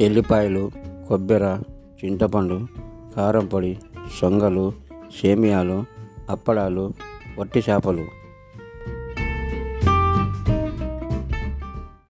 ఎల్లిపాయలు కొబ్బరి చింతపండు కారంపొడి సొంగలు సేమియాలు అప్పడాలు వట్టి చేపలు.